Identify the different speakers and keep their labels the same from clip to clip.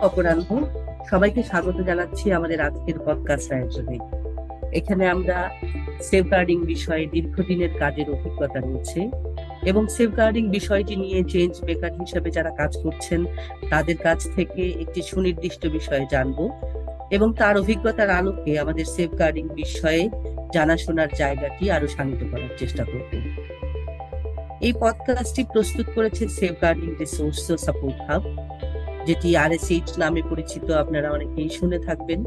Speaker 1: অপরাহ্ন। সবাইকে স্বাগত জানাচ্ছি আমাদের আজকের পডকাস্ট আয়োজনে। এখানে আমরা সেফগার্ডিং বিষয়ে দীর্ঘদিনের কাজের অভিজ্ঞতা রয়েছে এবং সেফগার্ডিং বিষয়টি নিয়ে চেঞ্জ মেকার হিসেবে যারা কাজ করছেন, তাদের কাছ থেকে একটি সুনির্দিষ্ট বিষয়ে জানব। এবং তার অভিজ্ঞতার আলোকে আমাদের সেফগার্ডিং বিষয়ে জানাশোনার জায়গাটি আরও শান্ত করার চেষ্টা করব। এই পডকাস্টটি প্রস্তুত করেছে সেফগার্ডিং রিসোর্স সাপোর্ট হাব যেটি আরএসএইচ নামে পরিচিত, আপনারা অনেকেই শুনে থাকবেন।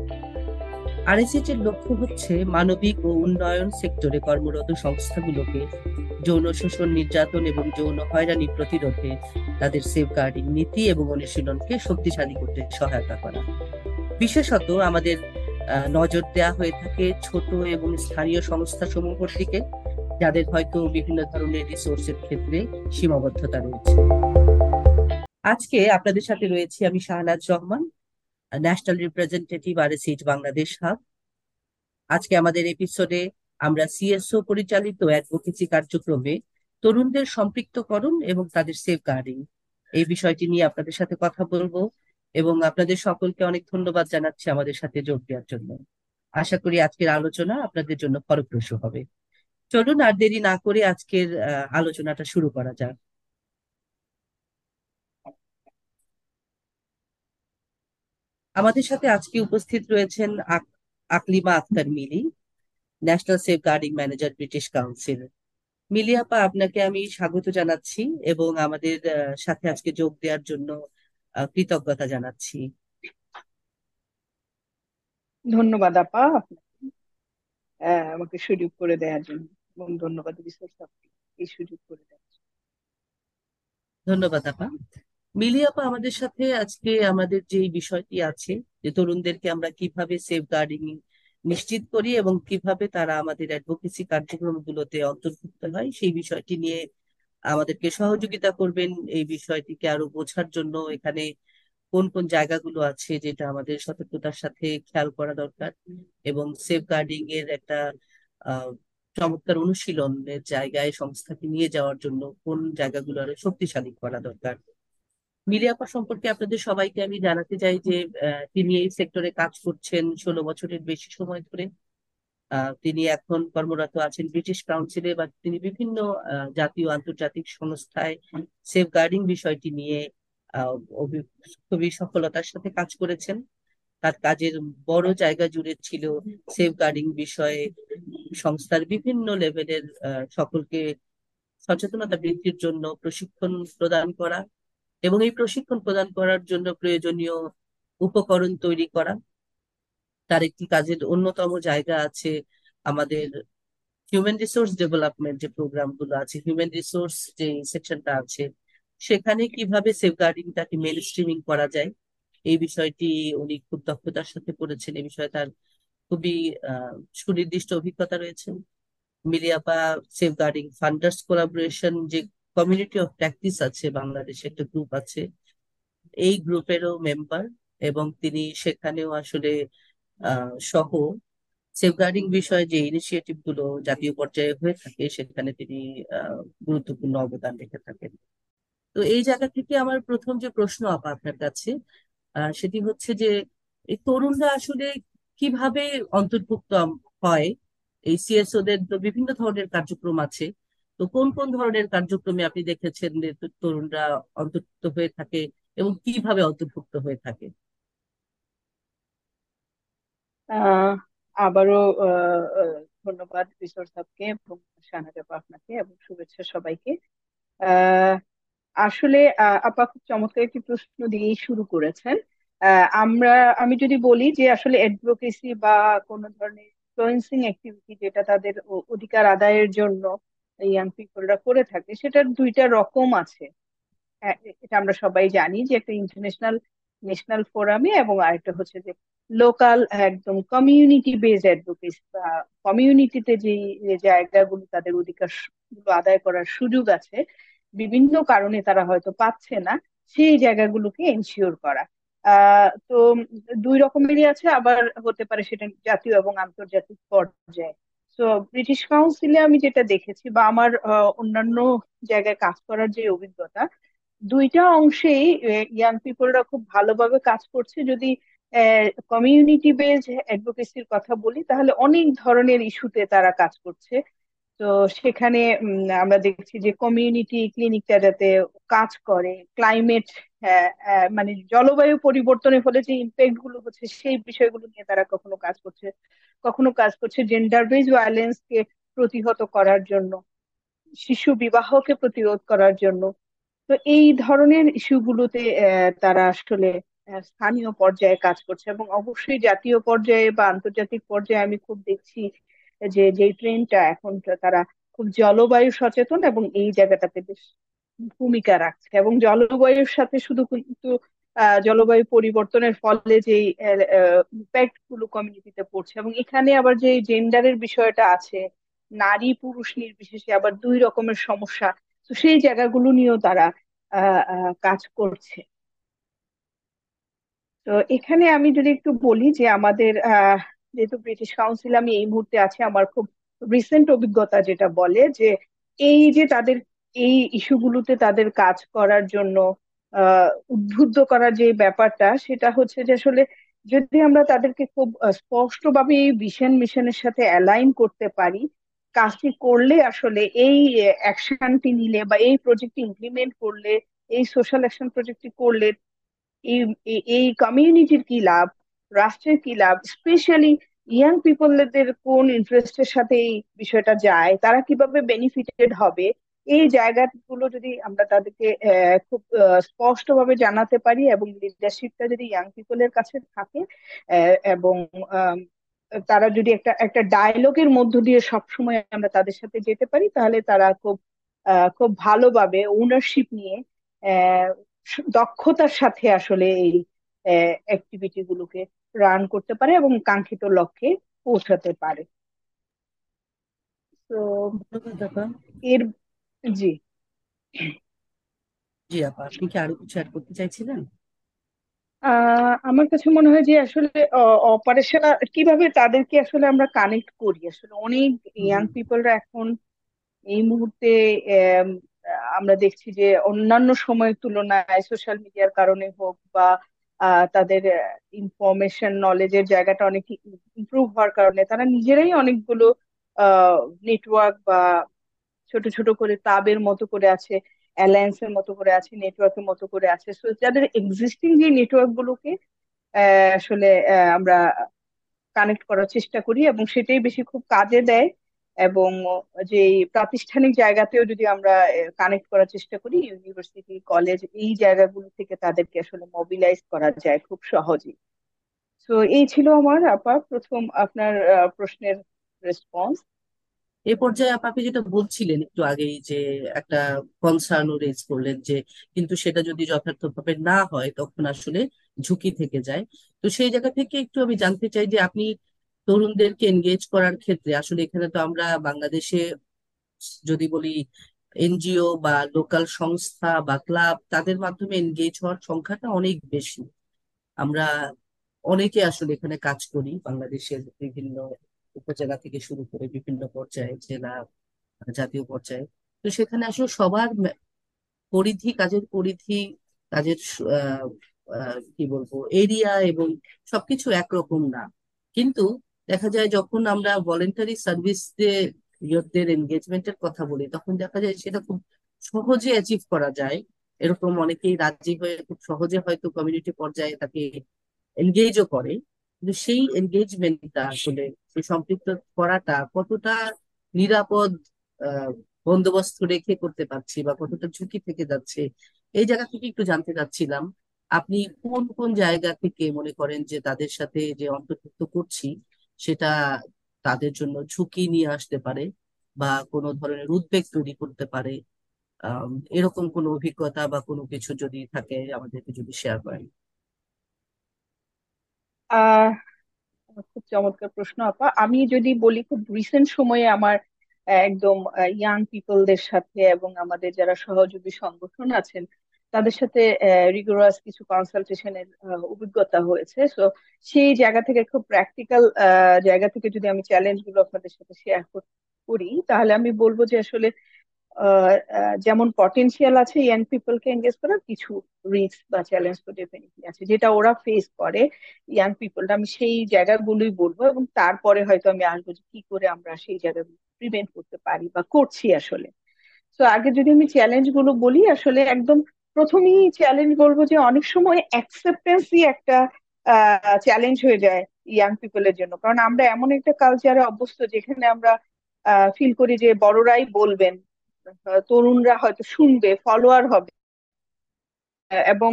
Speaker 1: আরএসএইচ এর লক্ষ্য হচ্ছে মানবিক ও উন্নয়ন সেক্টরে কর্মরত সংস্থাগুলোকে যৌন শোষণ নির্যাতন এবং যৌন হয়রানি প্রতিরোধে তাদের সেফগার্ডিং নীতি এবং অনুশীলনকে শক্তিশালী করতে সহায়তা করা। বিশেষত আমাদের নজর দেওয়া হয়ে থাকে ছোট এবং স্থানীয় সংস্থা সমূহের দিকে যাদের হয়তো বিভিন্ন ধরনের রিসোর্সের ক্ষেত্রে সীমাবদ্ধতা রয়েছে। আজকে আপনাদের সাথে রয়েছি আমি শাহনাজ রহমান ন্যাশনাল রিপ্রেজেন্টেটিভ আর সিট বাংলাদেশ হাব আজকে আমাদের এপিসোডে আমরা সিএসও পরিচালিত অ্যাডভোকেসি কার্যক্রমে তরুণদের সম্পৃক্তকরণ এবং তাদের সেফ গার্ডিং এই বিষয়টি নিয়ে আপনাদের সাথে কথা বলব। এবং আপনাদের সকলকে অনেক ধন্যবাদ জানাচ্ছি আমাদের সাথে যোগ দেওয়ার জন্য। আশা করি আজকের আলোচনা আপনাদের জন্য ফলপ্রসূ হবে। চলুন আর দেরি না করে আজকের আলোচনাটা শুরু করা যাক। আমাদের সাথে আজকে উপস্থিত রয়েছেন Aklima Akter Mili, national safeguarding manager, British Council. Mili আপা, আপনাকে আমি স্বাগত জানাচ্ছি এবং আমাদের সাথে আজকে যোগ দেওয়ার জন্য কৃতজ্ঞতা জানাচ্ছি।
Speaker 2: ধন্যবাদ আপা। আমাকে সুযোগ করে দেওয়ার জন্য। এবং ধন্যবাদ এই সুযোগ করে দেওয়ার
Speaker 1: ধন্যবাদ আপা। মিলিয়াপা আমাদের সাথে আজকে আমাদের যে বিষয়টি আছে যে তরুণদেরকে আমরা কীভাবে সেফ গার্ডিং নিশ্চিত করি এবং কীভাবে তারা আমাদের অ্যাডভোকেসি কার্যক্রমগুলোতে অন্তর্ভুক্ত হয় সেই বিষয়টি নিয়ে আমাদেরকে সহযোগিতা করবেন এই বিষয়টিকে আরও বোঝার জন্য এখানে কোন কোন জায়গাগুলো আছে যেটা আমাদের সতর্কতার সাথে খেয়াল করা দরকার এবং সেফ গার্ডিং এর একটা চমৎকার অনুশীলনের জায়গায় সংস্থাকে নিয়ে যাওয়ার জন্য কোন জায়গাগুলো আরও শক্তিশালী করা দরকার। মিলিয়াপা সম্পর্কে আপনাদের সবাইকে আমি জানাতে চাই যে তিনি এই সেক্টরে কাজ করছেন ষোলো বছরের বেশি সময় ধরে। তিনি এখন কর্মরত আছেন ব্রিটিশ কাউন্সিলে বা তিনি বিভিন্ন জাতীয় আন্তর্জাতিক সংস্থায় সেফ গার্ডিং বিষয়টি নিয়ে খুবই সফলতার সাথে কাজ করেছেন। তার কাজের বড় জায়গা জুড়ে ছিল সেফ গার্ডিং বিষয়ে। সংস্থার বিভিন্ন লেভেলের সকলকে সচেতনতা বৃদ্ধির জন্য প্রশিক্ষণ প্রদান করা এবং এই প্রশিক্ষণ প্রদান করার জন্য প্রয়োজনীয় উপকরণ তৈরি করা। তার একটি কাজের অন্যতম জায়গা আছে আমাদের হিউম্যান রিসোর্স ডেভেলপমেন্ট যে প্রোগ্রামগুলো আছে হিউম্যান রিসোর্স যে সেকশনটা আছে, সেখানে কীভাবে সেফগার্ডিংটাকে মেল স্ট্রিমিং করা যায়, এই বিষয়টি উনি খুব দক্ষতার সাথে করেছেন এই বিষয়ে তার খুবই সুনির্দিষ্ট অভিজ্ঞতা রয়েছে। মিলিয়াপা সেফগার্ডিং ফান্ডার্স কোলাবোরেশন যে কমিউনিটি অফ প্র্যাকটিস আছে, বাংলাদেশে একটা গ্রুপ আছে, এই গ্রুপেরও মেম্বার এবং তিনি সেখানেও আসলে সহ সেফগার্ডিং বিষয়ে যে ইনিশিয়েটিভগুলো জাতীয় পর্যায়ে হয়ে থাকে, সেখানে তিনি গুরুত্বপূর্ণ অবদান রেখে থাকেন। তো এই জায়গা থেকে আমার প্রথম যে প্রশ্ন আপা, আপনার কাছে সেটি হচ্ছে যে, এই তরুণরা আসলে কীভাবে অন্তর্ভুক্ত হয়? এই সিএসও দের তো বিভিন্ন ধরনের কার্যক্রম আছে। তো কোন কোন ধরনের কার্যক্রমে আপনি দেখেছেন তরুণরা অন্তর্ভুক্ত হয়ে থাকে এবং কীভাবে অন্তর্ভুক্ত হয়ে থাকে?
Speaker 2: আবারও ধন্যবাদ কিশোর সাহকে এবং শাহনাজাবা আপনাকে এবং শুভেচ্ছা সবাইকে। আসলে আপা খুব চমৎকার একটি প্রশ্ন দিয়েই শুরু করেছেন। আমরা, আমি যদি বলি যে আসলে অ্যাডভোকেসি বা কোনো ধরনের ইনফ্লুয়েন্সিং অ্যাক্টিভিটি যেটা তাদের অধিকার আদায়ের জন্য ইয়াং পিপলরা করে থাকে, সেটার দুইটা রকম আছে। এটা আমরা সবাই জানি যে একটা ইন্টারন্যাশনাল ন্যাশনাল ফোরামে এবং আরেকটা হচ্ছে যে লোকাল একদম কমিউনিটি বেসড অ্যাডভোকেসি বা কমিউনিটিতে যে জায়গাগুলো তাদের অধিকার আদায় করার সুযোগ আছে, বিভিন্ন কারণে তারা হয়তো পাচ্ছে না, সেই জায়গাগুলোকে এনশিওর করা। তো দুই রকমেরই আছে, আবার হতে পারে সেটা জাতীয় এবং আন্তর্জাতিক পর্যায়ে। তো ব্রিটিশ কাউন্সিলে আমি যেটা দেখেছি, বা আমার অন্যান্য জায়গায় কাজ করার যে অভিজ্ঞতা, দুইটা অংশেই ইয়াং পিপলরা খুব ভালোভাবে কাজ করছে যদি কমিউনিটি বেসড অ্যাডভোকেসির কথা বলি, তাহলে অনেক ধরনের ইস্যুতে তারা কাজ করছে। তো সেখানে আমরা দেখছি যে কমিউনিটি ক্লিনিকটা যাতে কাজ করে ক্লাইমেট মানে জলবায়ু পরিবর্তনের ফলে যে ইম্প্যাক্টগুলো হচ্ছে সেই বিষয়গুলো নিয়ে তারা কখনো কাজ করছে, কখনো কাজ করছে জেন্ডার বেজ ভায়োলেন্স কে প্রতিহত করার জন্য, শিশু বিবাহকে প্রতিরোধ করার জন্য। তো এই ধরনের ইস্যুগুলোতে তারা আসলে স্থানীয় পর্যায়ে কাজ করছে এবং অবশ্যই জাতীয় পর্যায়ে বা আন্তর্জাতিক পর্যায়ে আমি খুব দেখছি যে যে ট্রেনটা এখন তারা খুব জলবায়ু সচেতন এবং এই জায়গাটাতে বেশ ভূমিকা রাখছে এবং জলবায়ুর সাথে শুধু কিন্তু জলবায়ু পরিবর্তনের ফলে যে ইম্প্যাক্টগুলো কমিউনিটিতে পড়ছে এবং এখানে আবার যে জেন্ডারের বিষয়টা আছে, নারী পুরুষ নির্বিশেষে আবার দুই রকমের সমস্যা, তো সেই জায়গাগুলো নিয়েও তারা কাজ করছে। তো এখানে আমি যদি একটু বলি যে আমাদের যেহেতু ব্রিটিশ কাউন্সিল আমি এই মুহূর্তে আছি, আমার খুব রিসেন্ট অভিজ্ঞতা যেটা বলে যে এই যে তাদের, এই ইস্যুগুলোতে তাদের কাজ করার জন্য উদ্বুদ্ধ করার যে ব্যাপারটা, সেটা হচ্ছে যে আসলে যদি আমরা তাদেরকে খুব স্পষ্টভাবে এই ভিশন মিশনের সাথে অ্যালাইন করতে পারি, কাজটি করলে আসলে এই অ্যাকশনটি নিলে বা এই প্রজেক্টটি ইমপ্লিমেন্ট করলে, এই সোশ্যাল অ্যাকশন প্রজেক্টটি করলে এই কমিউনিটির কি লাভ? রাষ্ট্রের কি লাভ? স্পেশালি ইয়াং পিপলদের কোন ইন্টারেস্টের সাথে এই বিষয়টা যায়, তারা কীভাবে বেনিফিটেড হবে? এই জায়গাগুলো যদি আমরা তাদেরকে খুব স্পষ্ট ভাবে জানাতে পারি এবং লিডারশিপটা যদি ইয়াং পিপলের কাছে থাকে এবং তারা যদি একটা একটা ডায়লগের মধ্য দিয়ে সবসময় আমরা তাদের সাথে যেতে পারি, তাহলে তারা খুব খুব ভালোভাবে ওনারশিপ নিয়ে দক্ষতার সাথে আসলে এই অ্যাক্টিভিটি গুলোকে রান করতে পারে এবং কাঙ্ক্ষিত লক্ষ্যে পৌঁছাতে পারে। তো এর জি।
Speaker 1: জি আপা আপনি কি আরও কিছু অ্যাড করতে চাইছিলেন?
Speaker 2: আহ আমার কাছে মনে হয় যে আসলে অপারেশন কীভাবে তাদেরকে আসলে আমরা কানেক্ট করি? আসলে অনেক ইয়াং পিপলরা এখন এই মুহূর্তে আমরা দেখছি যে অন্যান্য সময়ের তুলনায় সোশ্যাল মিডিয়ার কারণে হোক বা তাদের ইনফরমেশন নলেজের জায়গাটা অনেক ইমপ্রুভ হওয়ার কারণে তারা নিজেরাই অনেকগুলো নেটওয়ার্ক বা ছোট ছোট করে ক্লাবের মতো করে আছে অ্যালায়েন্সের মতো করে আছে নেটওয়ার্কের মতো করে আছে। সো যাদের এক্সিস্টিং যে নেটওয়ার্ক গুলোকে আসলে আমরা কানেক্ট করার চেষ্টা করি এবং সেটাই বেশি খুব কাজে দেয়। এবং যে প্রাতিষ্ঠানিক জায়গাতেও যদি আমরা কানেক্ট করার চেষ্টা করি ইউনিভার্সিটি কলেজ এই জায়গাগুলো থেকে তাদেরকে আসলে মোবিলাইজ করা যায় খুব সহজেই। তো এই ছিল আমার, আপা, প্রথম আপনার প্রশ্নের রেসপন্স
Speaker 1: এ পর্যায়ে আপনি যেটা বলছিলেন একটু আগেই যে একটা কনসার্নও রেজ করলেন যে কিন্তু সেটা যদি যথার্থভাবে না হয়, তখন আসলে ঝুঁকি থেকে যায়। তো সেই জায়গা থেকে একটু আমি জানতে চাই যে আপনি তরুণদেরকে এনগেজ করার ক্ষেত্রে, আসলে এখানে তো আমরা বাংলাদেশে যদি বলি এনজিও বা লোকাল সংস্থা বা ক্লাব তাদের মাধ্যমে এনগেজ হওয়ার সংখ্যাটা অনেক বেশি। আমরা অনেকে আসলে এখানে কাজ করি, বাংলাদেশের বিভিন্ন উপজেলা থেকে শুরু করে বিভিন্ন পর্যায়ে, জেলা, জাতীয় পর্যায়ে। তো সেখানে আসলে সবার পরিধি, কাজের পরিধি, কাজের কি বলব এরিয়া এবং সবকিছু একরকম না। কিন্তু দেখা যায় যখন আমরা ভলেন্টারি সার্ভিস দিয়ে ইয়ুথদের এনগেজমেন্টের কথা বলি, তখন দেখা যায় সেটা খুব সহজে অ্যাচিভ করা যায়। এরকম অনেকেই রাজি হয়ে খুব সহজে হয়তো কমিউনিটি পর্যায়ে তাকে এনগেজও করে। কিন্তু সেই এনগেজমেন্টটা আসলে, সেই সম্পৃক্ত করাটা কতটা নিরাপদ বন্দোবস্ত রেখে করতে পারছি বা কতটা ঝুঁকি থেকে যাচ্ছে, এই জায়গা থেকে একটু জানতে চাচ্ছিলাম। আপনি কোন কোন জায়গা থেকে মনে করেন যে তাদের সাথে যে অন্তর্ভুক্ত করছি সেটা তাদের জন্য ঝুঁকি নিয়ে আসতে পারে বা কোনো ধরনের উদ্বেগ তৈরি করতে পারে। এরকম কোনো অভিজ্ঞতা বা কোনো কিছু যদি থাকে, আমাদেরকে যদি শেয়ার করেন।
Speaker 2: আহ, খুব চমৎকার প্রশ্ন, আপা। আমি যদি বলি, খুব রিসেন্ট সময়ে আমার একদম ইয়াং পিপলদের সাথে এবং আমাদের যারা সহযোগী সংগঠন আছেন তাদের সাথে রিগোরাস কিছু কনসালটেশনের অভিজ্ঞতা হয়েছে। সো সেই জায়গা থেকে খুব প্র্যাকটিক্যাল জায়গা থেকে যদি আমি চ্যালেঞ্জগুলো আপনাদের সাথে শেয়ার করি তাহলে আমি বলব যে আসলে যেমন পটেনশিয়াল আছে ইয়াং পিপলকে এঙ্গেজ করার, কিছু রিস্ক বা চ্যালেঞ্জ তো ডেফিনেটলি আছে। যেটা ওরা ফেস করে ইয়াং পিপলটা আমি সেই জায়গাগুলোই বলব এবং তারপরে হয়তো আমি আসব যে কি করে আমরা সেই জায়গাগুলো প্রিভেন্ট করতে পারি বা করছি আসলে। তো আগে যদি আমি চ্যালেঞ্জগুলো বলি, আসলে একদম প্রথমেই চ্যালেঞ্জ বলব যে অনেক সময় অ্যাকসেপ্টেন্সই একটা চ্যালেঞ্জ হয়ে যায় ইয়াং পিপলের জন্য। কারণ আমরা এমন একটা কালচারে অভ্যস্ত যেখানে আমরা ফিল করি যে বড়রাই বলবেন তরুণরা হয়তো শুনবে ফলোয়ার হবে। এবং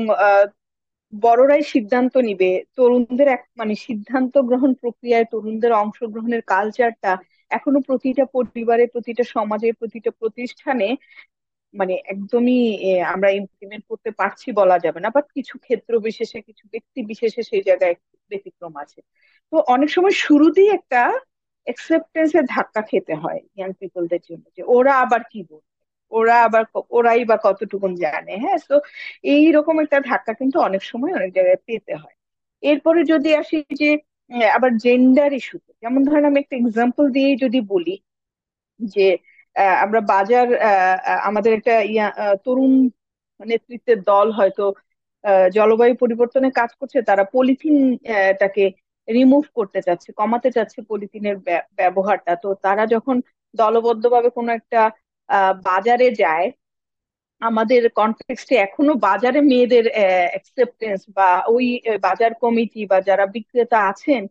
Speaker 2: বড়রাই সিদ্ধান্ত নিবে। তরুণদের এক মানে সিদ্ধান্ত গ্রহণ প্রক্রিয়ায় তরুণদের অংশগ্রহণের কালচারটা এখনও প্রতিটা পরিবারে, প্রতিটা সমাজে, প্রতিটা প্রতিষ্ঠানে মানে একদমই আমরা ইমপ্লিমেন্ট করতে পারছি বলা যাবে না বাট কিছু ক্ষেত্র বিশেষে, কিছু ব্যক্তি বিশেষে সেই জায়গায় ব্যতিক্রম আছে। তো অনেক সময় শুরুতেই একটা অ্যাকসেপ্টেন্সের ধাক্কা খেতে হয় ইয়াং পিপলদের জন্য, যে ওরা আবার কি বলবে? ওরা আবার ওরাই বা কতটুকুন জানে হ্যাঁ? তো এইরকম একটা ধাক্কা কিন্তু অনেক সময় অনেক জায়গায় পেতে হয়। এরপরে যদি আসি যে আবার জেন্ডার ইস্যুতে যেমন ধরেন আমি একটা এক্সাম্পল দিয়ে যদি বলি যে আমরা বাজার আমাদের একটা ইয়া তরুণ নেতৃত্বের দল হয়তো জলবায়ু পরিবর্তনে কাজ করছে তারা পলিথিন আহ, টাকে রিমুভ করতে চাচ্ছে কমাতে চাচ্ছে পলিথিনের ব্য- ব্যবহারটা। তো তারা যখন দলবদ্ধভাবে কোনো একটা বাজারে যায় আমাদের কনটেক্সটে এখনও বাজারে মেয়েদের অ্যাকসেপ্টেন্স বা ওই বাজার কমিটি বা যারা বিক্রেতা আছেন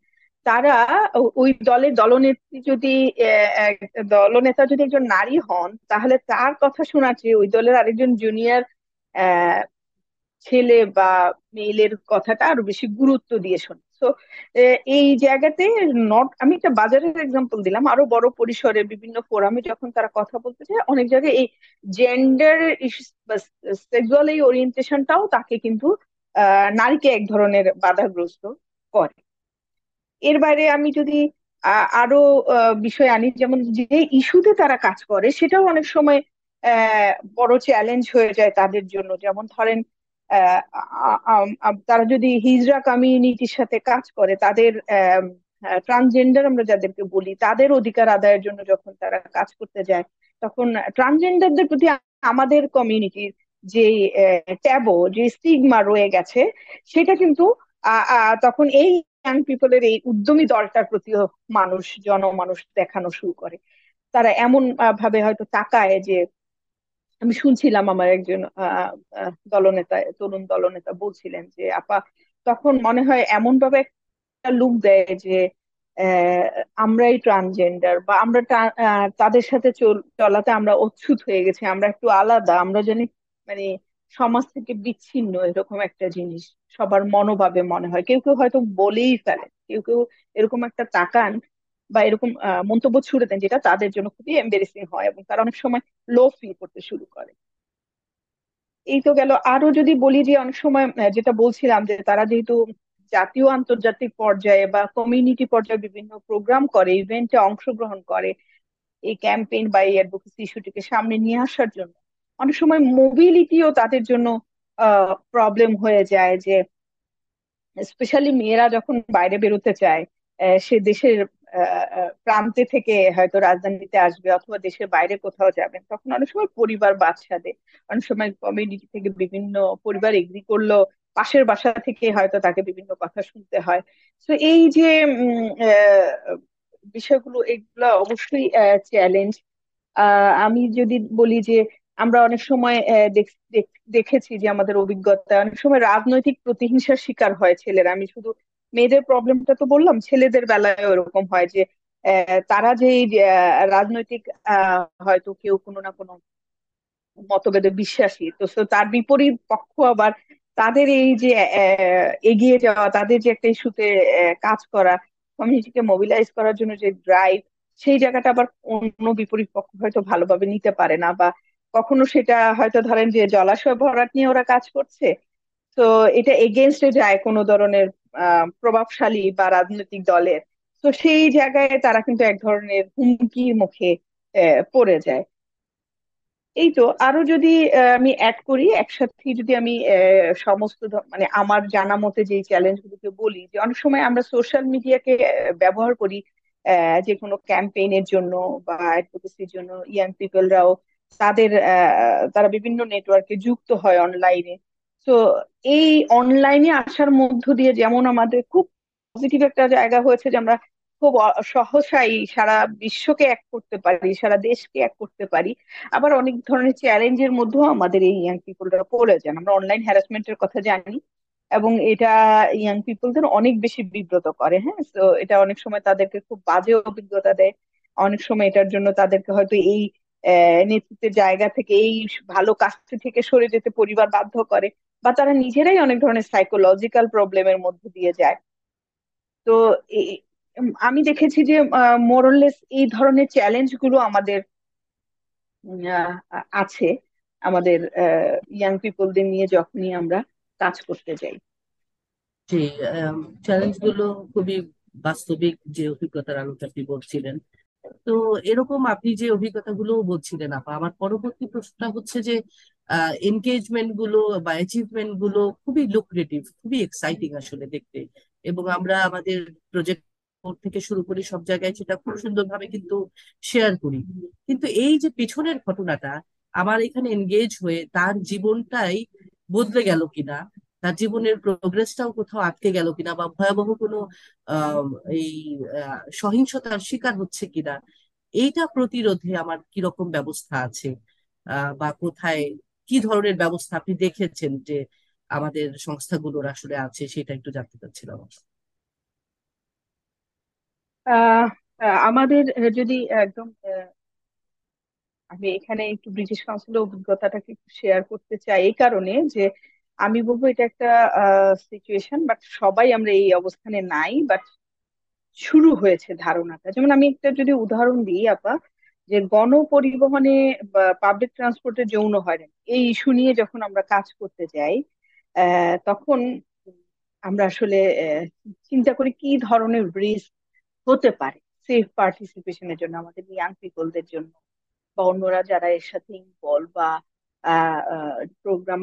Speaker 2: তারা ওই দলের দলনেত্রী যদি দলনেতা যদি একজন নারী হন, তাহলে তার কথা শোনার চেয়ে ওই দলের আরেকজন জুনিয়র ছেলে বা মেয়ের কথাটা আরও বেশি গুরুত্ব দিয়ে শোনে। তো এই জায়গাতে নট আমি একটা বাজারের এক্সাম্পল দিলাম। আরও বড় পরিসরে বিভিন্ন ফোরামে যখন তারা কথা বলতে চায় অনেক জায়গায় এই জেন্ডার সেক্সুয়াল এই ওরিয়েন্টেশনটাও তাকে কিন্তু নারীকে এক ধরনের বাধাগ্রস্ত করে। এর বাইরে আমি যদি আরও বিষয় আনি, যেমন যে ইস্যুতে তারা কাজ করে, সেটাও অনেক সময় বড় চ্যালেঞ্জ হয়ে যায় তাদের জন্য। যেমন ধরেন তারা যদি হিজড়া কমিউনিটির সাথে কাজ করে, তাদের ট্রান্সজেন্ডার আমরা যাদেরকে বলি, তাদের অধিকার আদায়ের জন্য যখন তারা কাজ করতে যায়, তখন ট্রান্সজেন্ডারদের প্রতি আমাদের কমিউনিটির যে ট্যাবো, যে স্টিগমা রয়ে গেছে, সেটা কিন্তু তখন এই ইয়াং পিপলের এই উদ্যমী দলটার প্রতিও মানুষ, জনমানুষ দেখানো শুরু করে। তারা এমন ভাবে হয়তো তাকায় যে, আমি শুনছিলাম আমার একজন দলনেতা, তরুণ দলনেতা বলছিলেন যে, আপা, তখন মনে হয় এমন ভাবে একটা লুক দেয় যে আমরাই ট্রান্সজেন্ডার বা আমরা তাদের সাথে চল- চলাতে আমরা অচ্ছুত হয়ে গেছি, আমরা একটু আলাদা, আমরা জানি মানে সমাজ থেকে বিচ্ছিন্ন এরকম একটা জিনিস সবার মনোভাবে মনে হয়। কেউ কেউ হয়তো বলেই ফেলে, কেউ কেউ এরকম একটা তাকান বা এরকম মন্তব্য ছুড়ে দেন যেটা তাদের জন্য খুবই এম্বারেসিং হয় এবং তারা অনেক সময় লো ফিল করতে শুরু করে। এই তো গেল। আরও যদি বলি যে অনেক সময় যেটা বলছিলাম যে তারা যেহেতু জাতীয় আন্তর্জাতিক পর্যায়ে বা কমিউনিটি পর্যায়ে বিভিন্ন প্রোগ্রাম করে ইভেন্টে অংশগ্রহণ করে, এই ক্যাম্পেইন বা এই অ্যাডভোকেসি ইস্যুটিকে সামনে নিয়ে আসার জন্য অনেক সময় মোবিলিটিও তাদের জন্য প্রবলেম হয়ে যায় যে স্পেশালি মেয়েরা যখন বাইরে বেরোতে চায় সে দেশের প্রান্তে থেকে হয়তো রাজধানীতে আসবে অথবা দেশের বাইরে কোথাও যাবেন তখন অনেক সময় পরিবার বাদশা দেয় অনেক সময় কমিউনিটি থেকে বিভিন্ন পরিবার এগ্রি করল, পাশের বাসা থেকে হয়তো তাকে বিভিন্ন কথা শুনতে হয়। তো এই যে বিষয়গুলো, এগুলো অবশ্যই চ্যালেঞ্জ আমি যদি বলি যে আমরা অনেক সময় দেখেছি যে আমাদের অভিজ্ঞতা, অনেক সময় রাজনৈতিক প্রতিহিংসার শিকার হয় ছেলেরা। আমি শুধু মেয়েদের প্রবলেমটা তো বললাম, ছেলেদের বেলায় এরকম হয় যে তারা যে রাজনৈতিক হয়তো কেউ কোনো না কোনো মতভেদে বিশ্বাসী, তো তার বিপরীত পক্ষ আবার তাদের এই যে এগিয়ে যাওয়া, তাদের যে একটা ইস্যুতে কাজ করা, কমিউনিটিকে মোবিলাইজ করার জন্য যে ড্রাইভ সেই জায়গাটা আবার অন্য বিপরীত পক্ষ হয়তো ভালোভাবে নিতে পারে না বা কখনো সেটা হয়তো ধরেন যে জলাশয় ভরাট নিয়ে ওরা কাজ করছে। তো এটা এগেনস্টে যায় কোনো ধরনের প্রভাবশালী বা রাজনৈতিক দলের। তো সেই জায়গায় তারা কিন্তু এক ধরনের হুমকির মুখে পড়ে যায়। এই তো, আরও যদি আমি অ্যাড করি একসাথে যদি আমি সমস্ত মানে আমার জানা মতে যে চ্যালেঞ্জ গুলোকে বলি, যে অনেক সময় আমরা সোশ্যাল মিডিয়াকে ব্যবহার করি যে কোনো ক্যাম্পেইনের জন্য বা অ্যাডভোকেসির জন্য ইয়াং পিপলরাও তাদের তারা বিভিন্ন নেটওয়ার্কে যুক্ত হয় অনলাইনে তো এই অনলাইনে আসার মধ্য দিয়ে যেমন আমাদের খুব পজিটিভ একটা জায়গা হয়েছে যে আমরা খুব সহসাই সারা বিশ্বকে এক করতে পারি, সারা দেশকে এক করতে পারি। আবার অনেক ধরনের চ্যালেঞ্জের মধ্যেও আমাদের এই ইয়াং পিপলরা পড়ে যান। আমরা অনলাইন হ্যারাসমেন্টের কথা জানি এবং এটা ইয়াং পিপলদের অনেক বেশি বিব্রত করে হ্যাঁ? তো এটা অনেক সময় তাদেরকে খুব বাজে অভিজ্ঞতা দেয়। অনেক সময় এটার জন্য তাদেরকে হয়তো এই নেতৃত্বের জায়গা থেকে এই ভালো কাজটি থেকে সরে যেতে পরিবার বাধ্য করে, বা তারা নিজেরাই অনেক ধরনের সাইকোলজিক্যাল প্রবলেমের মধ্যে দিয়ে যায়। তো আমি দেখেছি যে মোরলেস এই ধরনের চ্যালেঞ্জগুলো আমাদের আছে। আমাদের ইয়াং পিপলদের নিয়ে যখনই আমরা কাজ করতে যাই।
Speaker 1: চ্যালেঞ্জগুলো খুবই বাস্তবিক যে অভিজ্ঞতার আলোকে আপনি বলছিলেন। তো এরকম আপনি যে অভিজ্ঞতাগুলো বলছিলেন, আপা, আমার পরবর্তী প্রশ্নটা হচ্ছে যে এনগেজমেন্টগুলো বা অ্যাচিভমেন্টগুলো খুবই লুক্রেটিভ খুবই এক্সাইটিং আসলে দেখতে। এবং আমরা আমাদের প্রজেক্ট থেকে শুরু করি সব জায়গায় সেটা খুব সুন্দরভাবে কিন্তু শেয়ার করি। কিন্তু এই যে পেছনের ঘটনাটা, আমার এখানে এনগেজ হয়ে তার জীবনটাই বদলে গেল কিনা তার জীবনের প্রোগ্রেসটাও কোথাও আটকে গেল কিনা বা ভয়াবহ কোনো এই সহিংসতার শিকার হচ্ছে কিনা, এইটা প্রতিরোধে আমার কীরকম ব্যবস্থা আছে? বা কোথায়, কি ধরনের ব্যবস্থা আপনি দেখেছেন যে আমাদের সংস্থাগুলোর আসলে আছে? সেটা একটু জানতে চাচ্ছিলাম
Speaker 2: আমাদের যদি একদম আমি এখানে একটু ব্রিটিশ কাউন্সিলের অভিজ্ঞতাটাকে শেয়ার করতে চাই এই কারণে যে আমি বলব এটা একটা সিচুয়েশন বাট সবাই আমরা এই অবস্থানে নাই বাট শুরু হয়েছে ধারণাটা। যেমন আমি একটা যদি উদাহরণ দিই, আপা, যে গণপরিবহনে পাবলিক ট্রান্সপোর্টে যৌন হয়রানি, এই ইস্যু নিয়ে যখন আমরা কাজ করতে যাই তখন আমরা আসলে চিন্তা করি কি ধরনের রিস্ক হতে পারে সেফ পার্টিসিপেশনের জন্য, আমাদের ইয়াং পিপলদের জন্য, বা অন্যরা যারা এর সাথে ইনভলভ বা প্রোগ্রাম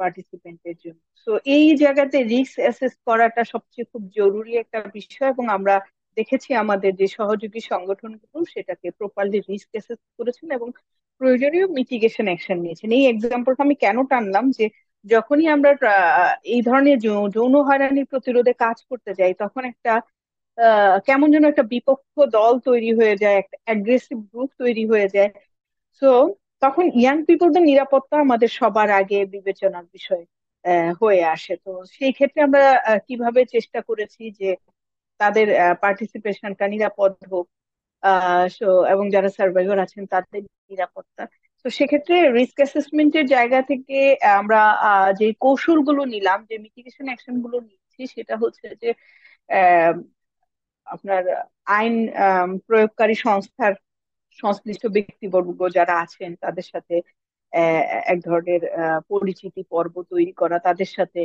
Speaker 2: পার্টিসিপেন্টের জন্য। তো এই জায়গাতে রিস্ক অ্যাসেস করাটা সবচেয়ে খুব জরুরি একটা বিষয় এবং আমরা দেখেছি আমাদের যে সহযোগী সংগঠনগুলো সেটাকে প্রপারলি রিস্ক অ্যাসেস করেছেন এবং প্রয়োজনীয় মিটিগেশন অ্যাকশন নিয়েছেন। এই এক্সাম্পলটা আমি কেন টানলাম যে যখনই আমরা এই ধরনের যৌন হয়রানি প্রতিরোধে কাজ করতে যাই, তখন একটা কেমন যেন একটা বিপক্ষ দল তৈরি হয়ে যায়, একটা অ্যাগ্রেসিভ গ্রুপ তৈরি হয়ে যায়। সো তখন ইয়াং পিপলদের নিরাপত্তা আমাদের সবার আগে বিবেচনার বিষয় হয়ে আসে। তো সেই ক্ষেত্রে আমরা কীভাবে চেষ্টা করেছি যে তাদের পার্টিসিপেশনটা নিরাপদ হোক এবং যারা সার্ভাইভার আছেন তাদের নিরাপত্তা। তো সেক্ষেত্রে রিস্ক অ্যাসেসমেন্টের জায়গা থেকে আমরা যে কৌশলগুলো নিলাম, যে মিটিগেশন অ্যাকশনগুলো নিচ্ছি, সেটা হচ্ছে যে আপনার আইন প্রয়োগকারী সংস্থার সংশ্লিষ্ট ব্যক্তিবর্গ যারা আছেন, তাদের সাথে এক ধরনের পরিচিতি পর্ব তৈরি করা, তাদের সাথে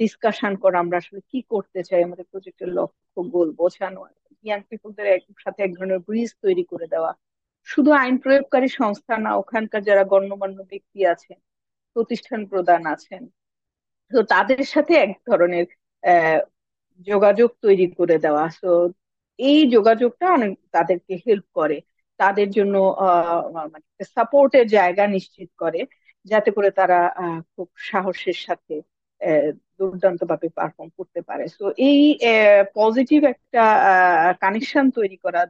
Speaker 2: ডিসকাশন করা, আমরা আসলে কি করতে চাই, আমাদের প্রজেক্টের লক্ষ্য গোল বোঝানো ইয়াং পিপলদের সাথে এক ধরনের ব্রিজ তৈরি করে দেওয়া। শুধু আইন প্রয়োগকারী সংস্থা না, ওখানকার যারা গণ্যমান্য ব্যক্তি আছেন, প্রতিষ্ঠান প্রদান আছেন, তো তাদের সাথে এক ধরনের যোগাযোগ তৈরি করে দেওয়া। তো এই যোগাযোগটা অনেক তাদেরকে হেল্প করে। তাদের জন্য আহ মানে সাপোর্টের জায়গা নিশ্চিত করে, যাতে করে তারা খুব সাহসের সাথে দুর্দান্ত ভাবে পারফর্ম করতে পারে। তো এই পজিটিভ একটা কানেকশন তৈরি করা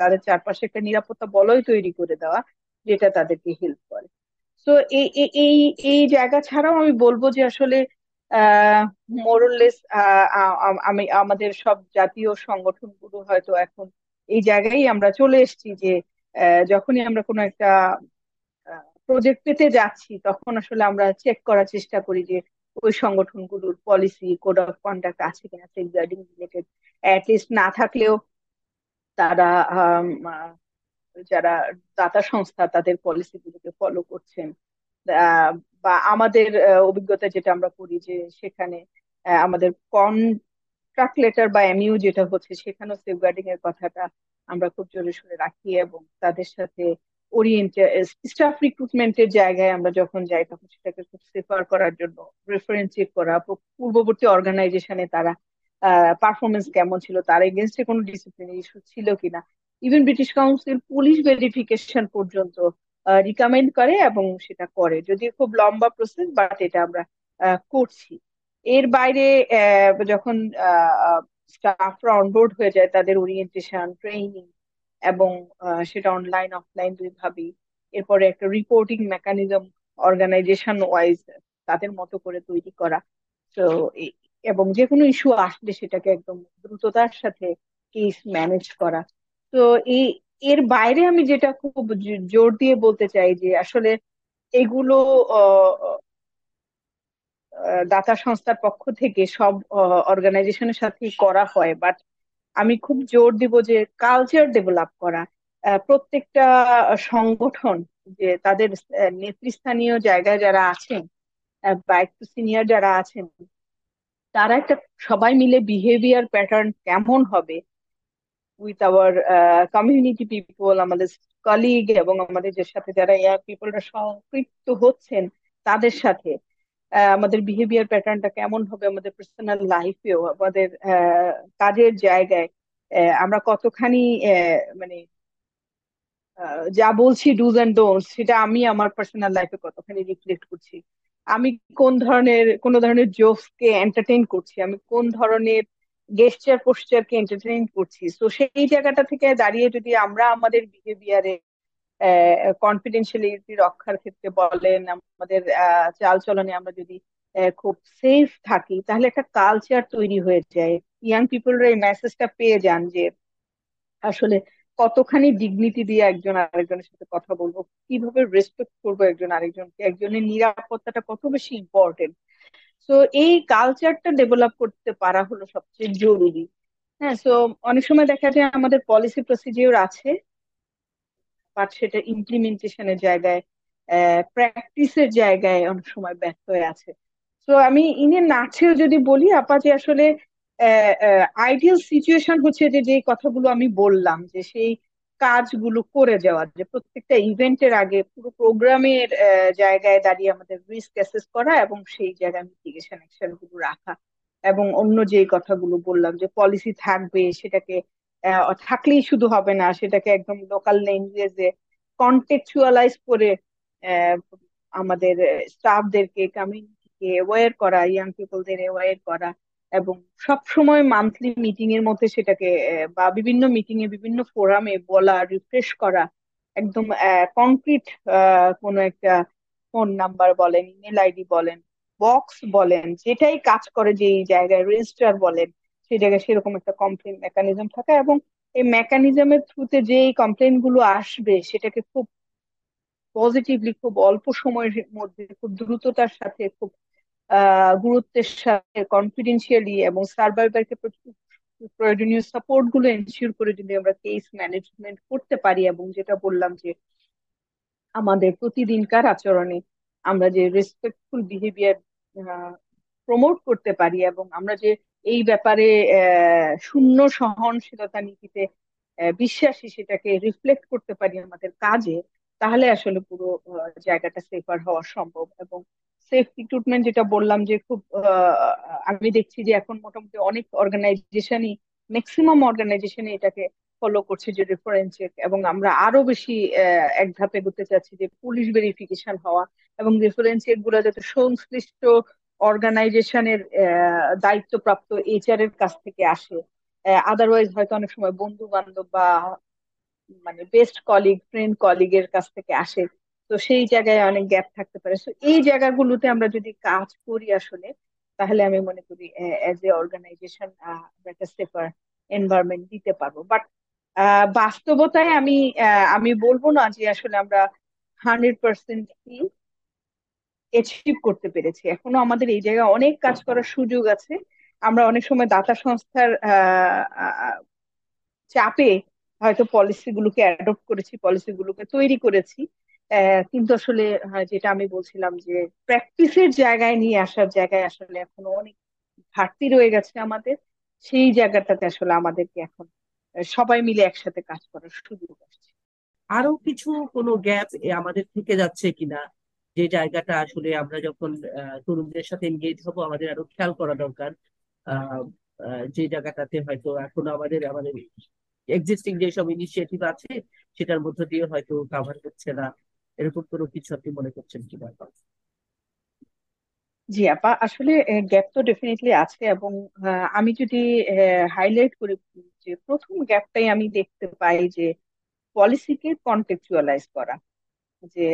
Speaker 2: তাদের চারপাশে একটা নিরাপত্তা বলয় তৈরি করে দেওয়া, যেটা তাদেরকে হেল্প করে। তো এই এই জায়গা ছাড়াও আমি বলব যে আসলে মোরলেস আমি, আমাদের সব জাতীয় সংগঠনগুলো হয়তো এখন এই জায়গায় আমরা চলে এসেছি যে যখনই আমরা কোনো একটা প্রজেক্ট পেতে যাচ্ছি, তখন আসলে আমরা চেক করার চেষ্টা করি যে, ওই সংগঠনগুলোর পলিসি কোড অফ কন্ডাক্ট আছে কিনা সেফগার্ডিং রিলেটেড অ্যাটলিস্ট না থাকলেও তারা যারা দাতা সংস্থা, তাদের পলিসি গুলোকে ফলো করছেন। বা আমাদের অভিজ্ঞতা যেটা আমরা করি যে, সেখানে আমাদের কন্ট্রাক্ট লেটার বা এমইউ যেটা হচ্ছে, সেখানেও সেফগার্ডিং এর কথাটা আমরা খুব জোরে সোরে রাখি এবং তাদের সাথে ওরিয়েন্টে স্টাফ রিক্রুটমেন্টের জায়গায় আমরা যখন যাই, তখন সেটাকে খুব সেফার করার জন্য রেফারেন্স চেক করা। পূর্ববর্তী অর্গানাইজেশনে তারা পারফরমেন্স কেমন ছিল, তার এগেনস্টে কোনো ডিসিপ্লিনারি ইস্যু ছিল কিনা। Even British Council police verification পর্যন্ত রিকমেন্ড করে এবং সেটা করে। যদিও খুব লম্বা প্রসেস বাট এটা আমরা করছি। এর বাইরে যখন স্টাফরা অনবোর্ড হয়ে যায়, তাদের ওরিয়েন্টেশন ট্রেনিং এবং সেটা অনলাইন অফলাইন দুই ভাবেই এরপরে একটা রিপোর্টিং মেকানিজম অর্গানাইজেশন ওয়াইজ তাদের মতো করে তৈরি করা। তো এবং যে কোনো ইস্যু আসলে সেটাকে একদম দ্রুততার সাথে কেস ম্যানেজ করা। তো এই এর বাইরে আমি যেটা খুব জোর দিয়ে বলতে চাই যে আসলে এগুলো দাতা সংস্থার পক্ষ থেকে সব অর্গানাইজেশনের সাথেই করা হয়। বাট আমি খুব জোর দিব যে কালচার ডেভেলপ করা প্রত্যেকটা সংগঠন যে তাদের নেতৃস্থানীয় জায়গায় যারা আছেন বা একটু সিনিয়র যারা আছেন, তারা একটা সবাই মিলে বিহেভিয়ার প্যাটার্ন কেমন হবে উইথ আওয়ার কমিউনিটি পিপল আমাদের কলিগ এবং আমাদের যে সাথে যারা ইয়ার পিপলরা সম্পৃক্ত হচ্ছেন, তাদের সাথে। আমাদের বিহেভিয়ার প্যাটার্নটা কেমন হবে, আমাদের পার্সোনাল লাইফেও আমাদের কাজের জায়গায় আমরা কতখানি মানে যা বলছি ডুজ এন্ড ডোন্টস সেটা আমি আমার পার্সোনাল লাইফে কতখানি রিফ্লেক্ট করছি? আমি কোন ধরনের কোন ধরনের জোকসকে এন্টারটেইন করছি? আমি কোন ধরনের গেস্টার পোস্টারকে এন্টারটেইন করছি? তো সেই জায়গাটা থেকে দাঁড়িয়ে যদি আমরা আমাদের বিহেভিয়ারে কনফিডেন্সিয়ালিটি রক্ষার ক্ষেত্রে বলেন আমাদের আহ, চালচলনে আমরা যদি খুব সেফ থাকি তাহলে একটা কালচার তৈরি হয়ে যায়। ইয়াং পিপলরা এই মেসেজটা পেয়ে যান যে আসলে কতখানি ডিগনিটি দিয়ে একজন আরেকজনের সাথে কথা বলব কীভাবে রেসপেক্ট করব একজন আরেকজনকে একজনের নিরাপত্তাটা কত বেশি ইম্পর্টেন্ট তো এই কালচারটা ডেভেলপ করতে পারা হলো সবচেয়ে জরুরি। হ্যাঁ তো অনেক সময় দেখা যায় আমাদের পলিসি প্রসিডিওর আছে বাট সেটা ইমপ্লিমেন্টেশনের জায়গায় প্র্যাকটিসের জায়গায় অনেক সময় ব্যর্থ হয়ে আছে। তো আমি ইনি নাচেও যদি বলি, আপা, যে আসলে আইডিয়াল সিচুয়েশন হচ্ছে যে যে কথাগুলো আমি বললাম, যে সেই কাজগুলো করে যাওয়া, যে প্রত্যেকটা ইভেন্টের আগে পুরো প্রোগ্রামের জায়গায় দাঁড়িয়ে আমাদের রিস্ক অ্যাসেস করা এবং সেই জায়গায় মিটিগেশন অ্যাকশনগুলো রাখা এবং অন্য যে কথাগুলো বললাম, যে পলিসি থাকবে, সেটাকে থাকলেই শুধু হবে না, সেটাকে একদম লোকাল ল্যাঙ্গুয়েজে কন্টেক্সচুয়ালাইজ করে আমাদের স্টাফদেরকে কমিউনিটিকে অ্যাওয়্যার করা ইয়াং পিপলদের অ্যাওয়ার করা এবং সব সময় মান্থলি মিটিং এর মধ্যে সেটাকে বা বিভিন্ন মিটিং এ, বিভিন্ন ফোরামে বলা রিফ্রেশ করা, একদম কংক্রিট কোনো একটা ফোন নাম্বার বলেন ইমেল আইডি বলেন বক্স বলেন, যেটাই কাজ করে যে জায়গায় রেজিস্টার বলেন সেই জায়গায় সেরকম একটা কমপ্লেন মেকানিজম থাকা এবং এই মেকানিজমের থ্রুতে যে এই কমপ্লেনগুলো আসবে, সেটাকে খুব পজিটিভলি খুব অল্প সময়ের মধ্যে, খুব দ্রুততার সাথে, খুব গুরুত্বের সাথে কনফিডেন্সিয়ালি এবং সার্ভাইভারকে প্রয়োজনীয় সাপোর্টগুলো এনশিওর করে যদি আমরা কেস ম্যানেজমেন্ট করতে পারি এবং যেটা বললাম যে আমাদের প্রতিদিনকার আচরণে আমরা যে রেসপেক্টফুল বিহেভিয়ার প্রমোট করতে পারি এবং আমরা যে এই ব্যাপারে শূন্য সহনশীলতা নীতিতে বিশ্বাসী সেটাকে রিফ্লেক্ট করতে পারি আমাদের কাজে, তাহলে আসলে পুরো জায়গাটা সেফার হওয়া সম্ভব। এবং সেফ রিক্রুটমেন্ট যেটা বললাম যে খুব আমি দেখছি যে এখন মোটামুটি অনেক অর্গানাইজেশনই ম্যাক্সিমাম অর্গানাইজেশনে এটাকে ফলো করছে যে রেফারেন্স চেক এবং আমরা আরও বেশি এক ধাপে এগোতে চাচ্ছি যে পুলিশ ভেরিফিকেশন হওয়া এবং রেফারেন্স চেকগুলো যাতে সংশ্লিষ্ট অর্গানাইজেশনের দায়িত্বপ্রাপ্ত এইচআর এর কাছ থেকে আসে। আদারওয়াইজ হয়তো অনেক সময় বন্ধু বান্ধব বা মানে বেস্ট কলিগ ফ্রেন্ড কলিগ এর কাছ থেকে আসে। তো সেই জায়গায় অনেক গ্যাপ থাকতে পারে। তো এই জায়গাগুলোতে আমরা যদি কাজ করি আসলে, তাহলে আমি মনে করি অ্যাজ এ অর্গানাইজেশন একটা সেফার এনভায়রনমেন্ট দিতে পারব। বাট বাস্তবতায় আমি আমি বলব না যে আসলে আমরা হান্ড্রেড পার্সেন্ট অ্যাচিভ করতে পেরেছি। এখনও আমাদের এই জায়গায় অনেক কাজ করার সুযোগ আছে। আমরা অনেক সময় দাতা সংস্থার চাপে হয়তো পলিসি গুলোকে অ্যাডপ্ট করেছি পলিসি গুলোকে তৈরি করেছি। কিন্তু আসলে যেটা আমি বলছিলাম যে প্র্যাকটিসের জায়গায় নিয়ে আসার জায়গায় আসলে এখনও অনেক ঘাটতি রয়ে গেছে আমাদের। সেই জায়গাটাতে আসলে আমাদেরকে এখন সবাই মিলে একসাথে কাজ করার সুযোগ আসছে।
Speaker 1: আরও কিছু কোনো গ্যাপ আমাদের থেকে যাচ্ছে কিনা? যে জায়গাটা আসলে আমরা যখন তরুণদের সাথে এনগেজ হব, আমাদের আরও খেয়াল করা দরকার। যে জায়গাটাতে হয়তো এখনও আমাদের আমাদের এক্সিস্টিং যেসব ইনিশিয়েটিভ আছে, সেটার মধ্য দিয়ে হয়তো কাভার হচ্ছে না। এরকম কোনো কিছু আপনি মনে করছেন কিনা
Speaker 2: জি, আপা, আসলে গ্যাপ তো ডেফিনেটলি আছে এবং আমি যদি হাইলাইট করি যে প্রথম গ্যাপটাই আমি দেখতে পাই যে পলিসিকে কন্টেক্সচুয়ালাইজ করা। যে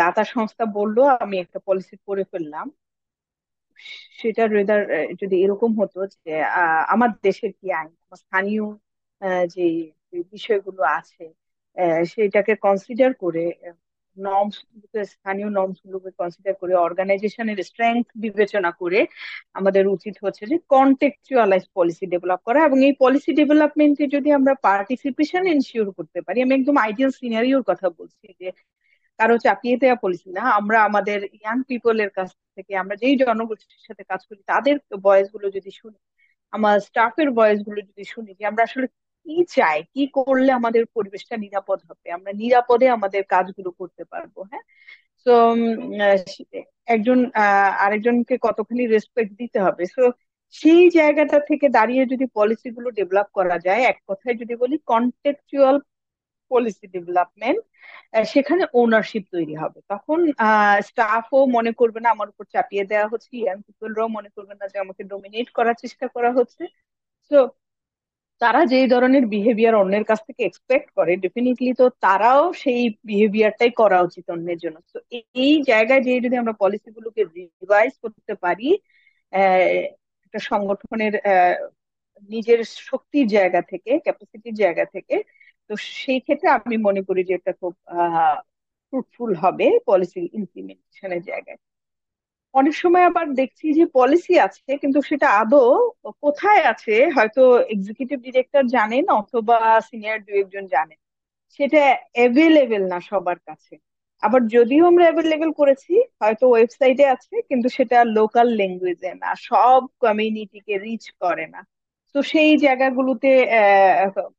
Speaker 2: দাতা সংস্থা বলল, আমি একটা পলিসি করে ফেললাম। সেটা রেদার যদি এরকম হতো যে আমার দেশের কি আইন স্থানীয় যে বিষয়গুলো আছে সেটাকে কনসিডার করে নর্মস স্থানীয় নর্মস গুলোকে কনসিডার করে অর্গানাইজেশনের স্ট্রেংথ বিবেচনা করে আমাদের উচিত হচ্ছে যে কন্টেক্সচুয়ালাইজ পলিসি ডেভেলপ করা এবং এই পলিসি ডেভেলপমেন্টে যদি আমরা পার্টিসিপেশন এনশিওর করতে পারি, আমি একদম আইডিয়াল সিনারিওর কথা বলছি যে কারও চাপিয়ে দেওয়া পলিসি না, আমরা আমাদের ইয়াং পিপলের কাছ থেকে, আমরা যেই জনগোষ্ঠীর সাথে কাজ করি, তাদের ভয়েসগুলো যদি শুনি, আমার স্টাফের ভয়েসগুলো যদি শুনি যে আমরা আসলে কি চাই, কি করলে আমাদের পরিবেশটা নিরাপদ হবে, আমরা নিরাপদে আমাদের কাজগুলো করতে পারব হ্যাঁ? তো একজন আরেকজনকে কতখানি রেসপেক্ট দিতে হবে? সো সেই জায়গাটা থেকে দাঁড়িয়ে যদি পলিসি গুলো ডেভেলপ করা যায়, এক কথায় যদি বলি কন্টেক্সচুয়াল পলিসি ডেভেলপমেন্ট সেখানে ওনারশিপ তৈরি হবে। তখন স্টাফও মনে করবে না, আমার উপর চাপিয়ে দেওয়া হচ্ছে, ইয়াং পিপলরাও মনে করবে না যে আমাকে ডোমিনেট করার চেষ্টা করা হচ্ছে। তো তারা যেই ধরনের বিহেভিয়ার অন্যের কাছ থেকে এক্সপেক্ট করে ডেফিনেটলি তো তারাও সেই বিহেভিয়ারটাই করা উচিত অন্যের জন্য। তো এই জায়গায় যে যদি আমরা পলিসিগুলোকে রিভাইজ করতে পারি একটা সংগঠনের নিজের শক্তির জায়গা থেকে ক্যাপাসিটির জায়গা থেকে তো সেই ক্ষেত্রে আমি মনে করি যে এটা খুব ফ্রুটফুল হবে পলিসি ইমপ্লিমেন্টেশনের জায়গায়। অনেক সময় আবার দেখছি যে পলিসি আছে, কিন্তু সেটা আদৌ কোথায় আছে? হয়তো এক্সিকিউটিভ ডিরেক্টর জানেন অথবা সিনিয়র দু একজন জানেন। সেটা অ্যাভেলেবেল না সবার কাছে। আবার যদিও আমরা অ্যাভেলেবেল করেছি, হয়তো ওয়েবসাইটে আছে, কিন্তু সেটা লোকাল ল্যাঙ্গুয়েজে না, সব কমিউনিটিকে রিচ করে না। তো সেই জায়গাগুলোতে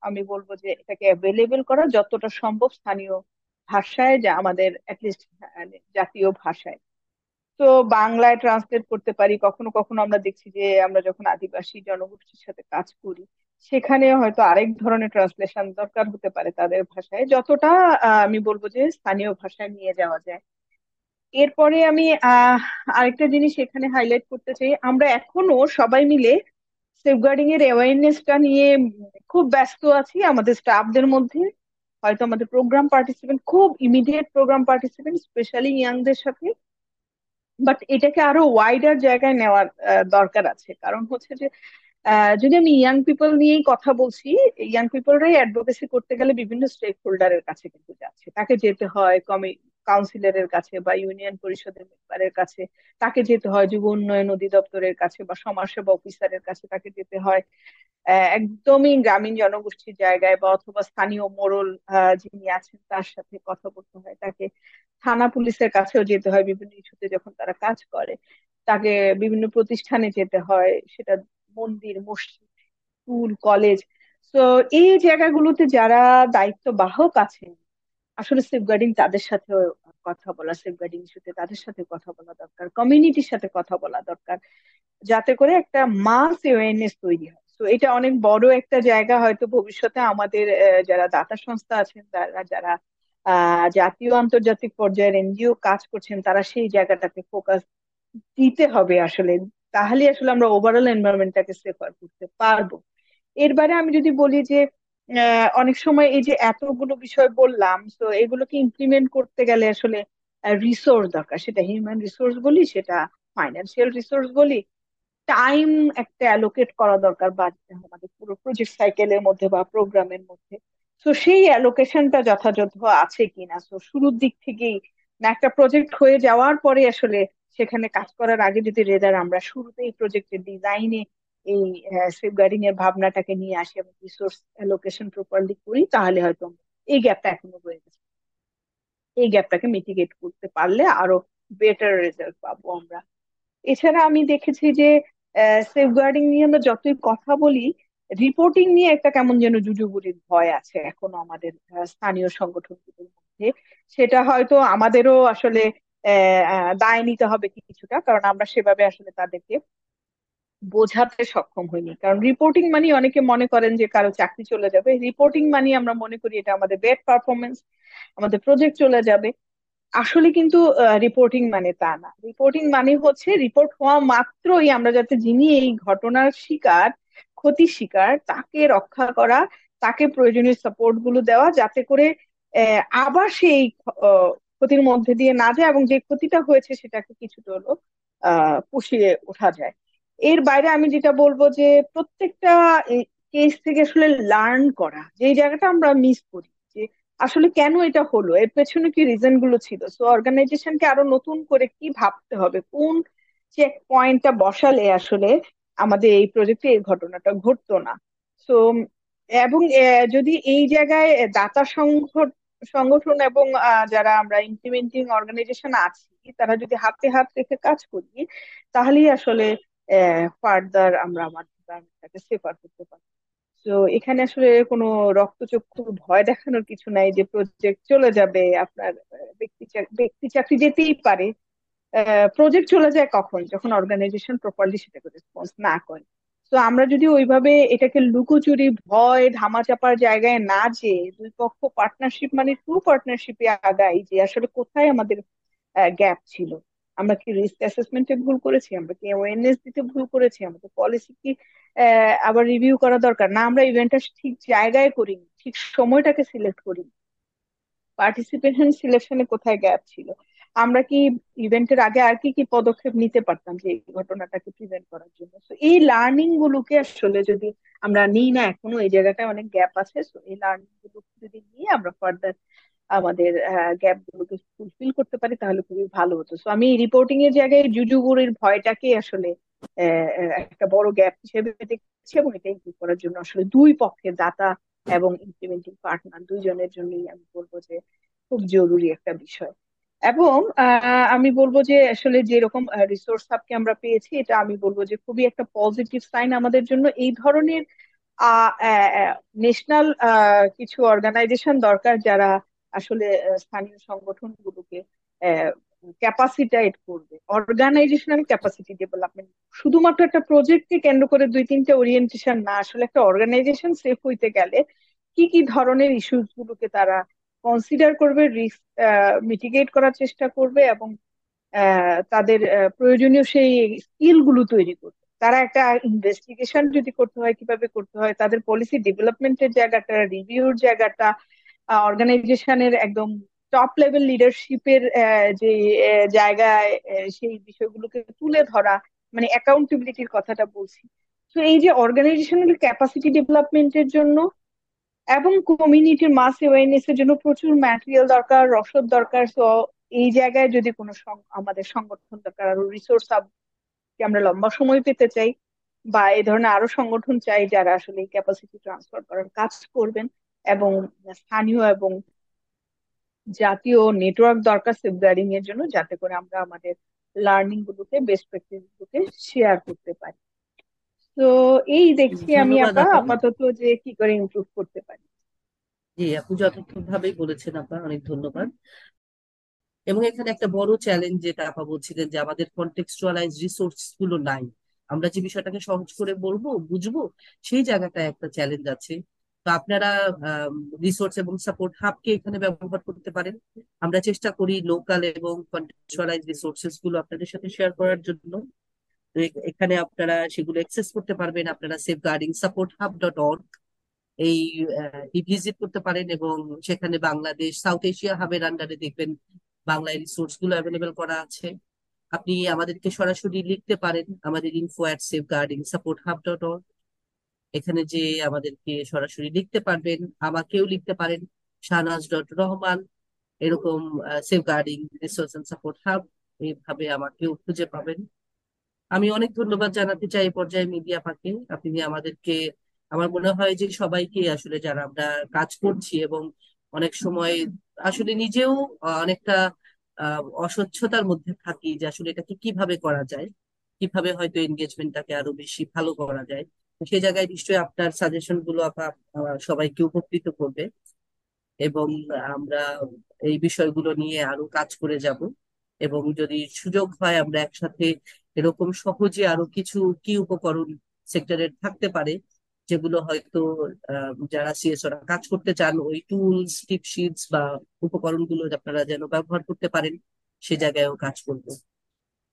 Speaker 2: আমি বলব যে এটাকে অ্যাভেলেবেল করা যতটা সম্ভব স্থানীয় ভাষায়, যা আমাদের অ্যাটলিস্ট জাতীয় ভাষায়। তো বাংলায় ট্রান্সলেট করতে পারি। কখনো কখনো আমরা দেখছি যে আমরা যখন আদিবাসী জনগোষ্ঠীর সাথে কাজ করি, সেখানে হয়তো আরেক ধরনের ট্রান্সলেশন দরকার হতে পারে তাদের ভাষায়, যতটা আমি বলব যে স্থানীয় ভাষায় নিয়ে যাওয়া যায়। এরপরে আমি আরেকটা জিনিস এখানে হাইলাইট করতে চাই। আমরা এখনও সবাই মিলে সেফগার্ডিং এর অ্যাওয়ারনেসটা নিয়ে খুব ব্যস্ত আছি আমাদের স্টাফদের মধ্যে। হয়তো আমাদের প্রোগ্রাম পার্টিসিপেন্ট খুব ইমিডিয়েট প্রোগ্রাম পার্টিসিপেন্ট স্পেশালি ইয়াংদের সাথে। বাট এটাকে আরও ওয়াইডার জায়গায় নেওয়ার দরকার আছে। কারণ হচ্ছে যে যদি আমি ইয়াং পিপল নিয়েই কথা বলছি ইয়াং পিপলরাই অ্যাডভোকেসি করতে গেলে বিভিন্ন স্টেক হোল্ডারের কাছে কিন্তু যাচ্ছে। তাকে যেতে হয় কমি কাউন্সিলরের কাছে বা ইউনিয়ন পরিষদের মেম্বারের কাছে তাকে যেতে হয় যুব উন্নয়ন অধিদপ্তরের কাছে বা সমাজসেবা অফিসারের কাছে তাকে যেতে হয়। একদমই গ্রামীণ জনগোষ্ঠীর জায়গায় বা অথবা স্থানীয় আহ, যিনি আছেন তার সাথে কথা বলতে হয়। তাকে থানা পুলিশের কাছেও যেতে হয় বিভিন্ন ইস্যুতে যখন তারা কাজ করে। তাকে বিভিন্ন প্রতিষ্ঠানে যেতে হয় সেটা মন্দির মসজিদ স্কুল কলেজ। তো এই জায়গাগুলোতে যারা দায়িত্ব বাহক আছেন আসলে সেফ সেফগার্ডিং তাদের সাথেও কথা বলা সেফ সেফগার্ডিং ইস্যুতে তাদের সাথে কথা বলা দরকার কমিউনিটির সাথে কথা বলা দরকার, যাতে করে একটা মাস অ্যাওয়ারনেস তৈরি হয়। তো এটা অনেক বড় একটা জায়গা হয়তো ভবিষ্যতে আমাদের যারা দাতা সংস্থা আছেন, তারা যারা জাতীয় আন্তর্জাতিক পর্যায়ের এনজিও কাজ করছেন, তারা সেই জায়গাটাতে ফোকাস দিতে হবে আসলে। তাহলে আসলে আমরা ওভারঅল এনভায়রনমেন্টটাকে সেফার করতে পারব। এর বাইরে আমি যদি বলি যে অনেক সময় এই যে এতগুলো বিষয় বললাম, তো এগুলোকে ইমপ্লিমেন্ট করতে গেলে আসলে রিসোর্স দরকার। সেটা হিউম্যান রিসোর্স বলি, সেটা ফাইন্যান্সিয়াল রিসোর্স বলি। টাইম একটা অ্যালোকেট করা দরকার বা আমাদের পুরো প্রজেক্ট সাইকেলের মধ্যে বা প্রোগ্রামের মধ্যে। তো সেই অ্যালোকেশনটা যথাযথ আছে কিনা? তো শুরুর দিক থেকেই না একটা প্রজেক্ট হয়ে যাওয়ার পরে আসলে সেখানে কাজ করার আগে যদি রেদার আমরা শুরুতেই প্রজেক্টের ডিজাইনে এই সেফগার্ডিং এর ভাবনাটাকে নিয়ে আসি এবং রিসোর্স অ্যালোকেশন প্রপারলি করি, তাহলে হয়তো এই গ্যাপটা এখনও রয়ে গেছে। এই গ্যাপটাকে মিটিগেট করতে পারলে আরও বেটার রেজাল্ট পাবো আমরা। এছাড়া আমি দেখেছি যে সেফগার্ডিং নিয়ে আমরা যতই কথা বলি রিপোর্টিং নিয়ে একটা কেমন যেন জুজুগুড়ির ভয় আছে এখনও আমাদের স্থানীয় সংগঠনগুলোর মধ্যে। সেটা হয়তো আমাদেরও আসলে দায় নিতে হবে কিছুটা, কারণ আমরা সেভাবে আসলে তাদেরকে বোঝাতে সক্ষম হইনি। কারণ রিপোর্টিং মানে অনেকে মনে করেন যে কারও চাকরি চলে যাবে। রিপোর্টিং মানে আমরা মনে করি এটা আমাদের বেড পারফরমেন্স আমাদের প্রজেক্ট চলে যাবে। আসলে কিন্তু রিপোর্টিং মানে তা না। রিপোর্টিং মানে হচ্ছে রিপোর্ট হওয়া মাত্রই আমরা যাতে যিনি এই ঘটনার শিকার, ক্ষতির শিকার, তাকে রক্ষা করা, তাকে প্রয়োজনীয় সাপোর্টগুলো দেওয়া, যাতে করে আবার সেই ক্ষতির মধ্যে দিয়ে না যায় এবং যে ক্ষতিটা হয়েছে সেটাকে কিছুটা হলো আহ, পুষিয়ে ওঠা যায়। এর বাইরে আমি যেটা বলব যে প্রত্যেকটা কেস থেকে আসলে লার্ন করা যে জায়গাটা আমরা মিস করি, যে আসলে কেন এটা হলো, এর পেছনে কি রিজনগুলো ছিল? সো অর্গানাইজেশনকে আরও নতুন করে কি ভাবতে হবে? কোন চেক পয়েন্টটা বসালে আসলে আমাদের এই প্রজেক্টে এই ঘটনাটা ঘটতো না? সো এবং যদি এই জায়গায় দাতা সংগঠন এবং যারা আমরা ইমপ্লিমেন্টিং অর্গানাইজেশন আছি, তারা যদি হাতে হাত রেখে কাজ করি, তাহলেই আসলে ফার্দার আমরা আমার ডিপার্টমেন্টটাকে সেফার করতে পারি। তো এখানে আসলে কোনো রক্তচক্ষু ভয় দেখানোর কিছু নাই যে প্রজেক্ট চলে যাবে, আপনার ব্যক্তি ব্যক্তি চাকরি যেতেই পারে। প্রজেক্ট চলে যায় কখন? যখন অর্গানাইজেশন প্রপারলি সেটাকে রেসপন্স না করে। তো আমরা যদি ওইভাবে এটাকে লুকোচুরি, ভয়, ধামাচাপার জায়গায় না যেয়ে দুই পক্ষ পার্টনারশিপ মানে ট্রু পার্টনারশিপে আগাই যে আসলে কোথায় আমাদের গ্যাপ ছিল। আমরা কি রিস্ক অ্যাসেসমেন্টে ভুল করেছি? আমরা কি অ্যাওয়ারনেস দিতে ভুল করেছি? আমাদের পলিসি কি আবার রিভিউ করা দরকার? না, আমরা ইভেন্টটা ঠিক জায়গায় করিনি, ঠিক সময়টাকে সিলেক্ট করি পার্টিসিপেশন সিলেকশনে কোথায় গ্যাপ ছিল? আমরা কি ইভেন্টের আগে আর কি কি পদক্ষেপ নিতে পারতাম যে এই ঘটনাটাকে প্রিভেন্ট করার জন্য? তো এই লার্নিং গুলোকে আসলে যদি আমরা নিই না এখনও, এই জায়গাটায় অনেক গ্যাপ আছে। তো এই লার্নিংগুলো যদি নিয়ে আমরা ফার্দার আমাদের গ্যাপ গুলোকে ফুলফিল করতে পারি তাহলে খুবই ভালো হতো। তো আমি রিপোর্টিং এর জায়গায় জুজুগুড়ির ভয়টাকে আসলে একটা বড় গ্যাপ হিসেবে দেখছি এবং এটা ইমপ্রুভ করার জন্য আসলে দুই পক্ষের দাতা এবং ইমপ্লিমেন্টিং পার্টনার দুইজনের জন্যই আমি বলব যে খুব জরুরি একটা বিষয়। এবং আমি বলব যে আসলে যেরকম রিসোর্স হাবকে আমরা পেয়েছি, এটা আমি বলব যে খুবই একটা পজিটিভ সাইন আমাদের জন্য। এই ধরনের ন্যাশনাল কিছু অর্গানাইজেশন দরকার যারা আসলে স্থানীয় সংগঠনগুলোকে ক্যাপাসিটাইট করবে। অর্গানাইজেশনাল ক্যাপাসিটি ডেভেলপমেন্ট শুধুমাত্র একটা প্রজেক্টকে কেন্দ্র করে দুই তিনটে ওরিয়েন্টেশন না, আসলে একটা অর্গানাইজেশন সেফ হইতে গেলে কি কি ধরনের ইস্যুস গুলোকে তারা কনসিডার করবে রিস্ক মিটিগেট করার চেষ্টা করবে এবং তাদের প্রয়োজনীয় সেই স্কিলগুলো তৈরি করবে। তারা একটা ইনভেস্টিগেশন যদি করতে হয়, কীভাবে করতে হয়, তাদের পলিসি ডেভেলপমেন্টের জায়গাটা রিভিউর জায়গাটা অর্গানাইজেশনের একদম টপ লেভেল লিডারশিপের যে জায়গায় সেই বিষয়গুলোকে তুলে ধরা মানে অ্যাকাউন্টেবিলিটির কথাটা বলছি। তো এই যে অর্গানাইজেশনাল ক্যাপাসিটি ডেভেলপমেন্টের জন্য এবং কমিউনিটির মাস অ্যাওয়ারনেস এর জন্য প্রচুর ম্যাটেরিয়াল দরকার, রসদ দরকার তো এই জায়গায় যদি কোনো সং- আমাদের সংগঠন দরকার, আরও রিসোর্স আমরা লম্বা সময় পেতে চাই, বা এই ধরনের আরও সংগঠন চাই যারা আসলে এই ক্যাপাসিটি ট্রান্সফার করার কাজ করবেন এবং স্থানীয় এবং জাতীয় নেটওয়ার্ক দরকার সেফগার্ডিং এর জন্য যাতে করে আমরা আমাদের লার্নিং গুলোকে বেস্ট প্র্যাকটিস গুলোকে শেয়ার করতে পারি। তো এই দেখছি আমি আপা
Speaker 1: আপা।
Speaker 2: আপাতত যে কি করে ইমপ্রুভ করতে পারি।
Speaker 1: জি আপনি যথার্থভাবেই বলেছেন আপা অনেক ধন্যবাদ। এবং এখানে একটা বড় চ্যালেঞ্জ যেটা আপা বলছিলেন যে আমাদের কন্টেক্সচুয়ালাইজ রিসোর্সগুলো নাই। আমরা যে বিষয়টাকে সহজ করে বলব বুঝব সেই জায়গাটায় একটা চ্যালেঞ্জ আছে। তো আপনারা রিসোর্স এবং সাপোর্ট হাবকে এখানে ব্যবহার করতে পারেন। আমরা চেষ্টা করি লোকাল এবং কন্টেক্সচুয়ালাইজ রিসোর্সেসগুলো আপনাদের সাথে শেয়ার করার জন্য। তো এখানে আপনারা সেগুলো অ্যাক্সেস করতে পারবেন। আপনারা safeguarding support hub dot org এই ভিজিট করতে পারেন এবং সেখানে বাংলাদেশ সাউথ এশিয়া হাবের আন্ডারে দেখবেন বাংলায় রিসোর্সগুলো অ্যাভেলেবেল করা আছে। আপনি আমাদেরকে সরাসরি লিখতে পারেন। আমাদের info at safeguarding support hub dot org এখানে যে আমাদেরকে সরাসরি লিখতে পারবেন, আমাকেও লিখতে পারেন, শাহনাজ ডট রহমান, এরকম safeguarding resource support hub এইভাবে আমাকেও খুঁজে পাবেন। আমি অনেক ধন্যবাদ জানাতে চাই পর্যায়ে মিডিয়া পাকে আপনি আমাদেরকে, আমার মনে হয় যে সবাইকে আসলে যারা আমরা কাজ করছি এবং অনেক সময় আসলে নিজেও অনেকটা অস্বচ্ছতার মধ্যে থাকি যে আসলে এটাকে কীভাবে করা যায়, কীভাবে হয়তো এনগেজমেন্টটাকে আরও বেশি ভালো করা যায়। সেই জায়গায় নিশ্চয়ই আপনার সাজেশনগুলো সবাইকে উপকৃত করবে। এবং আমরা এই বিষয়গুলো নিয়ে আরও কাজ করে যাব। এবং যদি সুযোগ হয় আমরা একসাথে এরকম সহজে আরও কিছু কি উপকরণ সেক্টরের থাকতে পারে, যেগুলো হয়তো যারা সিএসওরা কাজ করতে চান, ওই টুলস টিপ শিটস বা উপকরণগুলো আপনারা যেন ব্যবহার করতে পারেন, সে জায়গায়ও কাজ করব।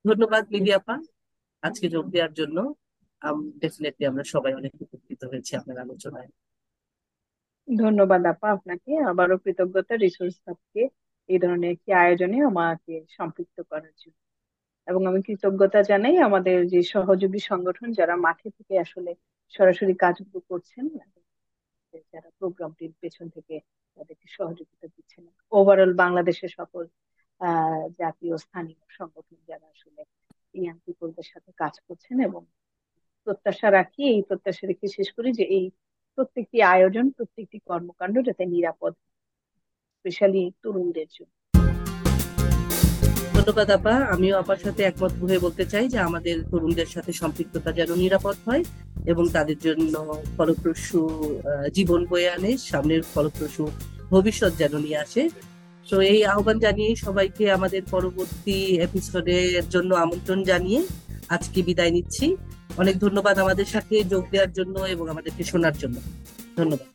Speaker 1: ধন্যবাদ মিলি আপা আজকে যোগ দেওয়ার জন্য। ডেফিনেটলি আমরা সবাই অনেক উপকৃত হয়েছি আপনার আলোচনায়।
Speaker 2: ধন্যবাদ আপা আপনাকে। আবারও কৃতজ্ঞতা রিসোর্স হাবকে এই ধরনের একটি আয়োজনে আমাকে সম্পৃক্ত করার জন্য। এবং আমি কৃতজ্ঞতা জানাই আমাদের যে সহযোগী সংগঠন যারা মাঠে থেকে আসলে সরাসরি কাজগুলো করছেন যারা প্রোগ্রামটির পেছন থেকে তাদেরকে সহযোগিতা দিচ্ছেন। ওভারঅল বাংলাদেশের সকল জাতীয় স্থানীয় সংগঠন যারা আসলে ইয়াং পিপলদের সাথে কাজ করছেন এবং প্রত্যাশা রাখি, এই প্রত্যাশা রেখে শেষ করি যে এই প্রত্যেকটি আয়োজন, প্রত্যেকটি কর্মকাণ্ড যাতে নিরাপদ, স্পেশালি তরুণদের জন্য।
Speaker 1: ধন্যবাদ আপা। আমিও আপার সাথে একমত হয়ে বলতে চাই যে আমাদের তরুণদের সাথে সম্পৃক্ততা যেন নিরাপদ হয় এবং তাদের জন্য ফলপ্রসূ জীবন বয়ে আনে, সামনের ফলপ্রসূ ভবিষ্যৎ যেন নিয়ে আসে। তো এই আহ্বান জানিয়ে সবাইকে আমাদের পরবর্তী এপিসোডের জন্য আমন্ত্রণ জানিয়ে আজকে বিদায় নিচ্ছি। অনেক ধন্যবাদ আমাদের সাথে যোগ দেওয়ার জন্য এবং আমাদেরকে শোনার জন্য। ধন্যবাদ।